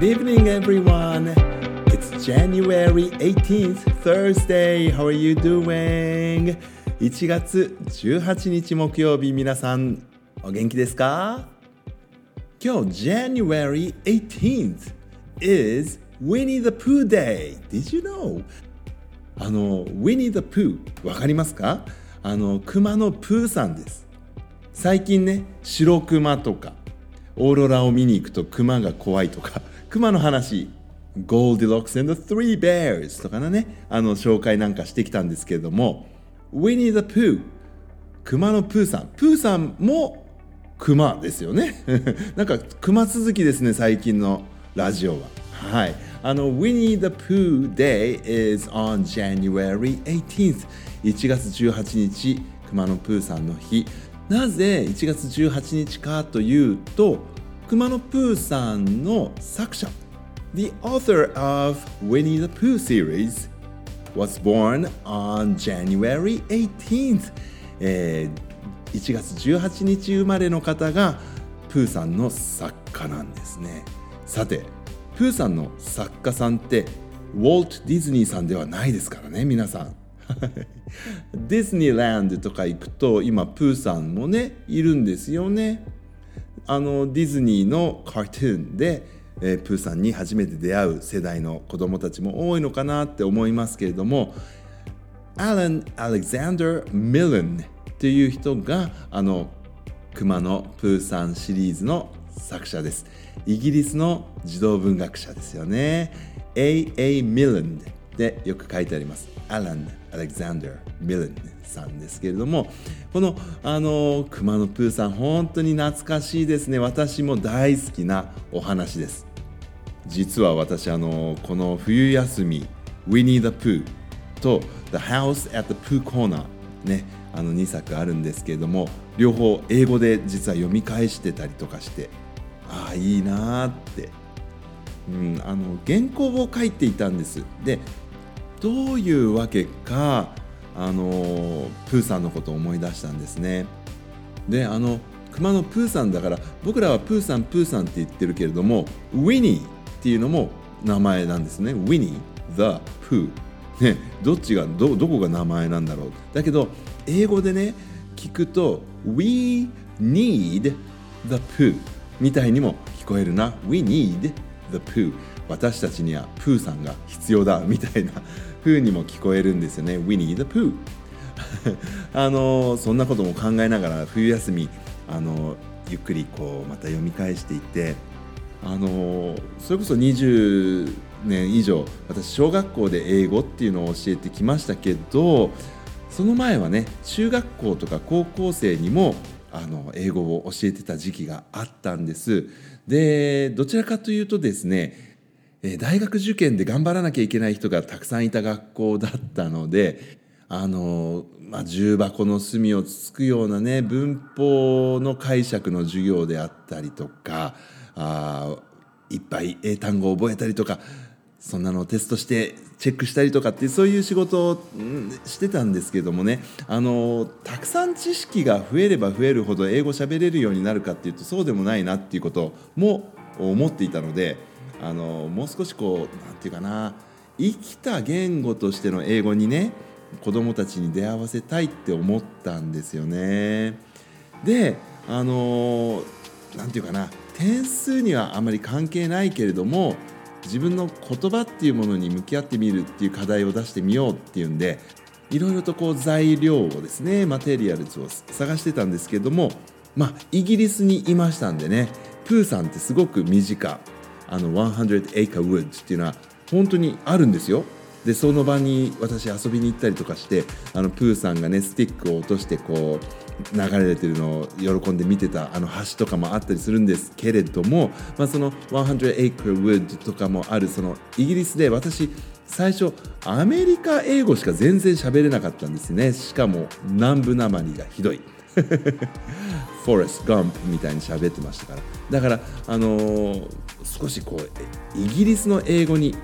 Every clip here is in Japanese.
Good evening, everyone. It's January 18th, Thursday. How are you doing? 1月18日木曜日、皆さん、お元気ですか今日、January 18th is Winnie the Pooh Day. Did you know? あの、Winnie the Pooh、わかりますかあの、熊のプーさんです。最近ね、白熊とか、オーロラを見に行くと熊が怖いとか、熊の話、Goldilocks and the Three Bears とかのね、あの紹介なんかしてきたんですけれども、Winnie the Pooh、熊のプーさん、プーさんも熊ですよね。なんか熊続きですね、最近のラジオは。はい。あの、Winnie the Pooh Day is on January 18th。1月18日、熊野プーさんの日。なぜ1月18日かというと、熊野プーさんの作者。The author of Winnie the Pooh series was born on January 18th、えー、1月18日生まれの方がプーさんの作家なんですね。さてプーさんの作家さんってウォルト・ディズニーさんではないですからね皆さん。ディズニーランドとか行くと今プーさんもねいるんですよね。あのディズニーのカートゥーンで、えー、プーさんに初めて出会う世代の子供たちも多いのかなって思いますけれどもアラン・アレクサンダー・ミルンという人があの熊のプーさんシリーズの作者ですイギリスの児童文学者ですよね A.A. ミルンでよく書いてあります。アラン・アレクサンダー・ミルンさんですけれどもこのあの熊野プーさん本当に懐かしいですね。私も大好きなお話です。実は私あのこの冬休みウィニー・ザ・プーと The House at the Pooh Corner ねあの2作あるんですけれども両方英語で実は読み返してたりとかしてああいいなーって、うん、あの原稿を書いていたんです。でどういうわけかあのプーさんのことを思い出したんですね。であの熊のプーさんだから僕らはプーさんプーさんって言ってるけれどもウィニーっていうのも名前なんですね。ウィニー the プーねどっちがどどこが名前なんだろう。だけど英語でね聞くと We need the poo みたいにも聞こえるな。We need the poo 私たちにはプーさんが必要だみたいな 風にも聞こえるんですよね。Winnie the poo あのそんなことも考えながら冬休みあのゆっくりこうまた読み返していてあのそれこそ20年以上私小学校で英語っていうのを教えてきましたけどその前はね中学校とか高校生にもあの英語を教えてた時期があったんです。でどちらかというとですねえ大学受験で頑張らなきゃいけない人がたくさんいた学校だったのであの、まあ、重箱の隅をつつくようなね文法の解釈の授業であったりとかあいっぱい英単語を覚えたりとかそんなのをテストしてチェックしたりとかってそういう仕事をしてたんですけどもねあのたくさん知識が増えれば増えるほど英語喋れるようになるかっていうとそうでもないなっていうことも思っていたのであのもう少しこう何て言うかな生きた言語としての英語にね子どもたちに出会わせたいって思ったんですよね。であの何て言うかな点数にはあまり関係ないけれども自分の言葉っていうものに向き合ってみるっていう課題を出してみようっていうんでいろいろとこう材料をですねマテリアルズを探してたんですけどもまあイギリスにいましたんでねプーさんってすごく身近あの100 Acre Woods っていうのは本当にあるんですよ。でその場に私遊びに行ったりとかしてあのプーさんがねスティックを落としてこう流れてるのを喜んで見てたあの橋とかもあったりするんですけれども、まあ、その100 Acre Wood とかもあるそのイギリスで私最初アメリカ英語しか全然喋れなかったんですねしかも南部なまりがひどいフォレス・ガンプみたいに喋ってましたから。だからあのー、少しこうイギリスの英語に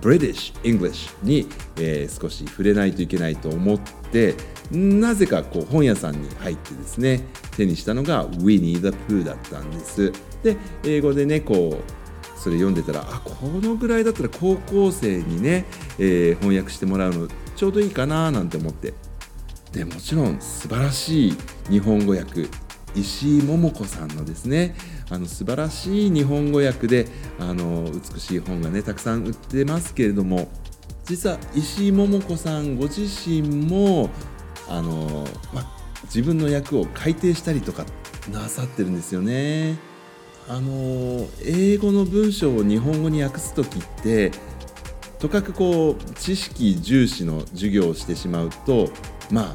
British English に、えー、少し触れないといけないと思ってなぜかこう本屋さんに入ってですね手にしたのが Winnie the Pooh だったんです。で英語でねこうそれ読んでたらあこのぐらいだったら高校生にね、えー、翻訳してもらうのちょうどいいかななんて思って。でもちろん素晴らしい日本語訳石井桃子さんのですねあの素晴らしい日本語訳であの美しい本がねたくさん売ってますけれども実は石井桃子さんご自身もあの、ま、自分の役を改訂したりとかなさってるんですよね。あの英語の文章を日本語に訳す時ってとかくこう知識重視の授業をしてしまうとまあ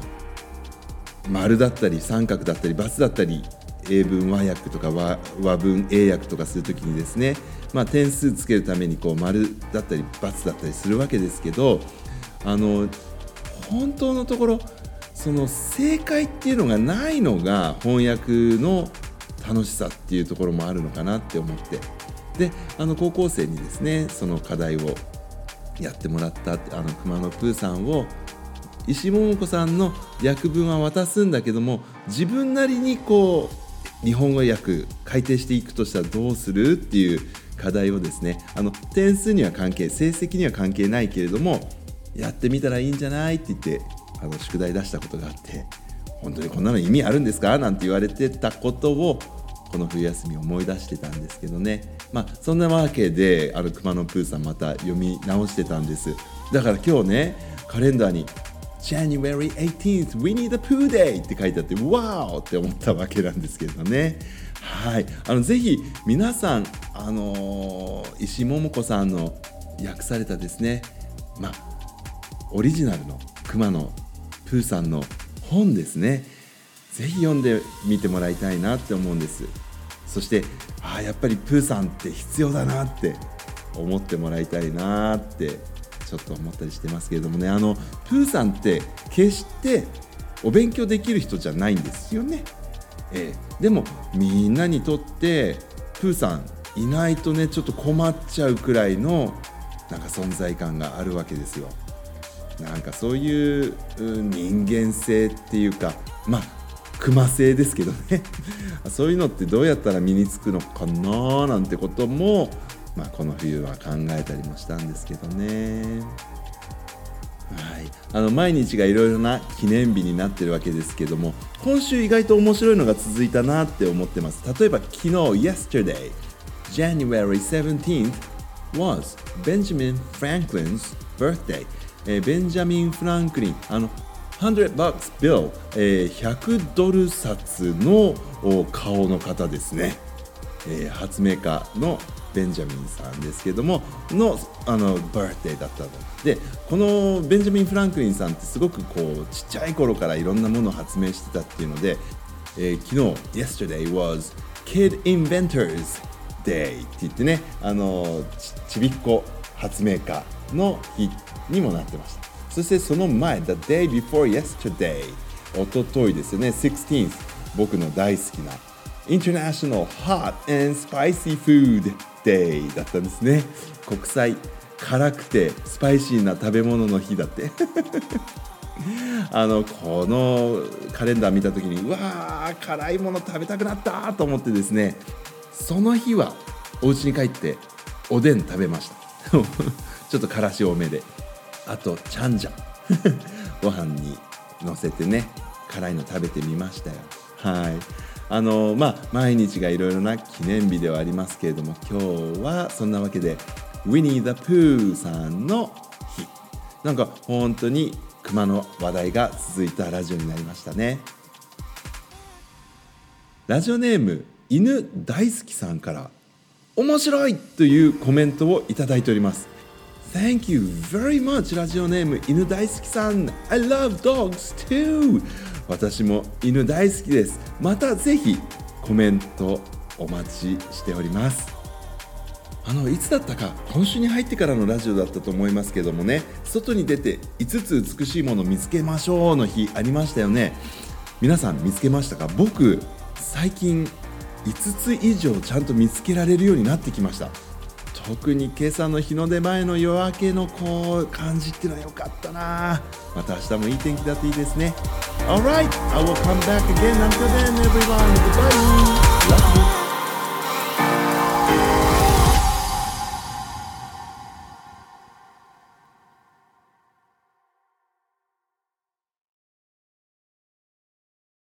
丸だったり三角だったり×だったり英文和訳とか和和文英訳とかするときにですね、まあ、点数つけるためにこう丸だったり×だったりするわけですけどあの本当のところその正解っていうのがないのが翻訳の楽しさっていうところもあるのかなって思って。であの高校生にですねその課題をやってもらったあの熊野プーさんを石桃子さんの訳文は渡すんだけども自分なりにこう日本語訳改訂していくとしたらどうするっていう課題をですねあの点数には関係成績には関係ないけれどもやってみたらいいんじゃないって言ってあの宿題出したことがあって本当にこんなの意味あるんですか？なんて言われてたことをこの冬休み思い出してたんですけどね。まあそんなわけであの熊野プーさんまた読み直してたんです。だから今日ねカレンダーに January 18th We Need a Poo Day って書いてあってわーって思ったわけなんですけどね。はい。あのぜひ皆さんあのー、石井桃子さんの訳されたですねまあオリジナルの熊野プーさんの本ですね。ぜひ読んでみてもらいたいなって思うんです。そしてああやっぱりプーさんって必要だなって思ってもらいたいなってちょっと思ったりしてますけれどもね。あのプーさんって決してお勉強できる人じゃないんですよね、えー、でもみんなにとってプーさんいないとねちょっと困っちゃうくらいのなんか存在感があるわけですよ。なんかそういう人間性っていうかまあ熊性ですけどね。そういうのってどうやったら身につくのかななんてことも、まあ、この冬は考えたりもしたんですけどね。はい、あの毎日がいろいろな記念日になってるわけですけども今週意外と面白いのが続いたなって思ってます。例えば昨日 Yesterday January 17th was Benjamin Franklin's birthday. えー、ベンジャミン・フランクリンあの100 bucks bill、えー、100ドル札の顔の方ですね、えー、発明家のベンジャミンさんですけどものあのバースデーだったと。でこのベンジャミン・フランクリンさんってすごくこうちっちゃい頃からいろんなものを発明してたっていうので、えー、昨日 Yesterday was Kid Inventors Day って言ってねあのちちびっこ発明家の日にもなってました。そしてその前 The day before yesterday おとといですよね 16th 僕の大好きな International Hot and Spicy Food Day だったんですね。国際辛くてスパイシーな食べ物の日だって。あのこのカレンダー見た時にうわー辛いもの食べたくなったと思ってですねその日はお家に帰っておでん食べました。ちょっとからし多めで。あとチャンジャ。ン ご飯にのせてね辛いの食べてみましたよ。はい。あのまあ毎日がいろいろな記念日ではありますけれども今日はそんなわけでウィニー・ザ・プーさんの日。なんか本当に熊の話題が続いたラジオになりましたね。ラジオネーム犬大好きさんから面白いというコメントをいただいております。Thank you very much ラジオネーム犬大好きさん。I love dogs too. 私も犬大好きです。またぜひコメントお待ちしております。あのいつだったか今週に入ってからのラジオだったと思いますけどもね。外に出て5つ美しいもの見つけましょうの日ありましたよね。皆さん見つけましたか？僕最近5つ以上ちゃんと見つけられるようになってきました。特に今朝の日の出前の夜明けのこう感じっていうのは良かったなまた明日もいい天気だといいですね Alright I will come back again until then everyone goodbye love you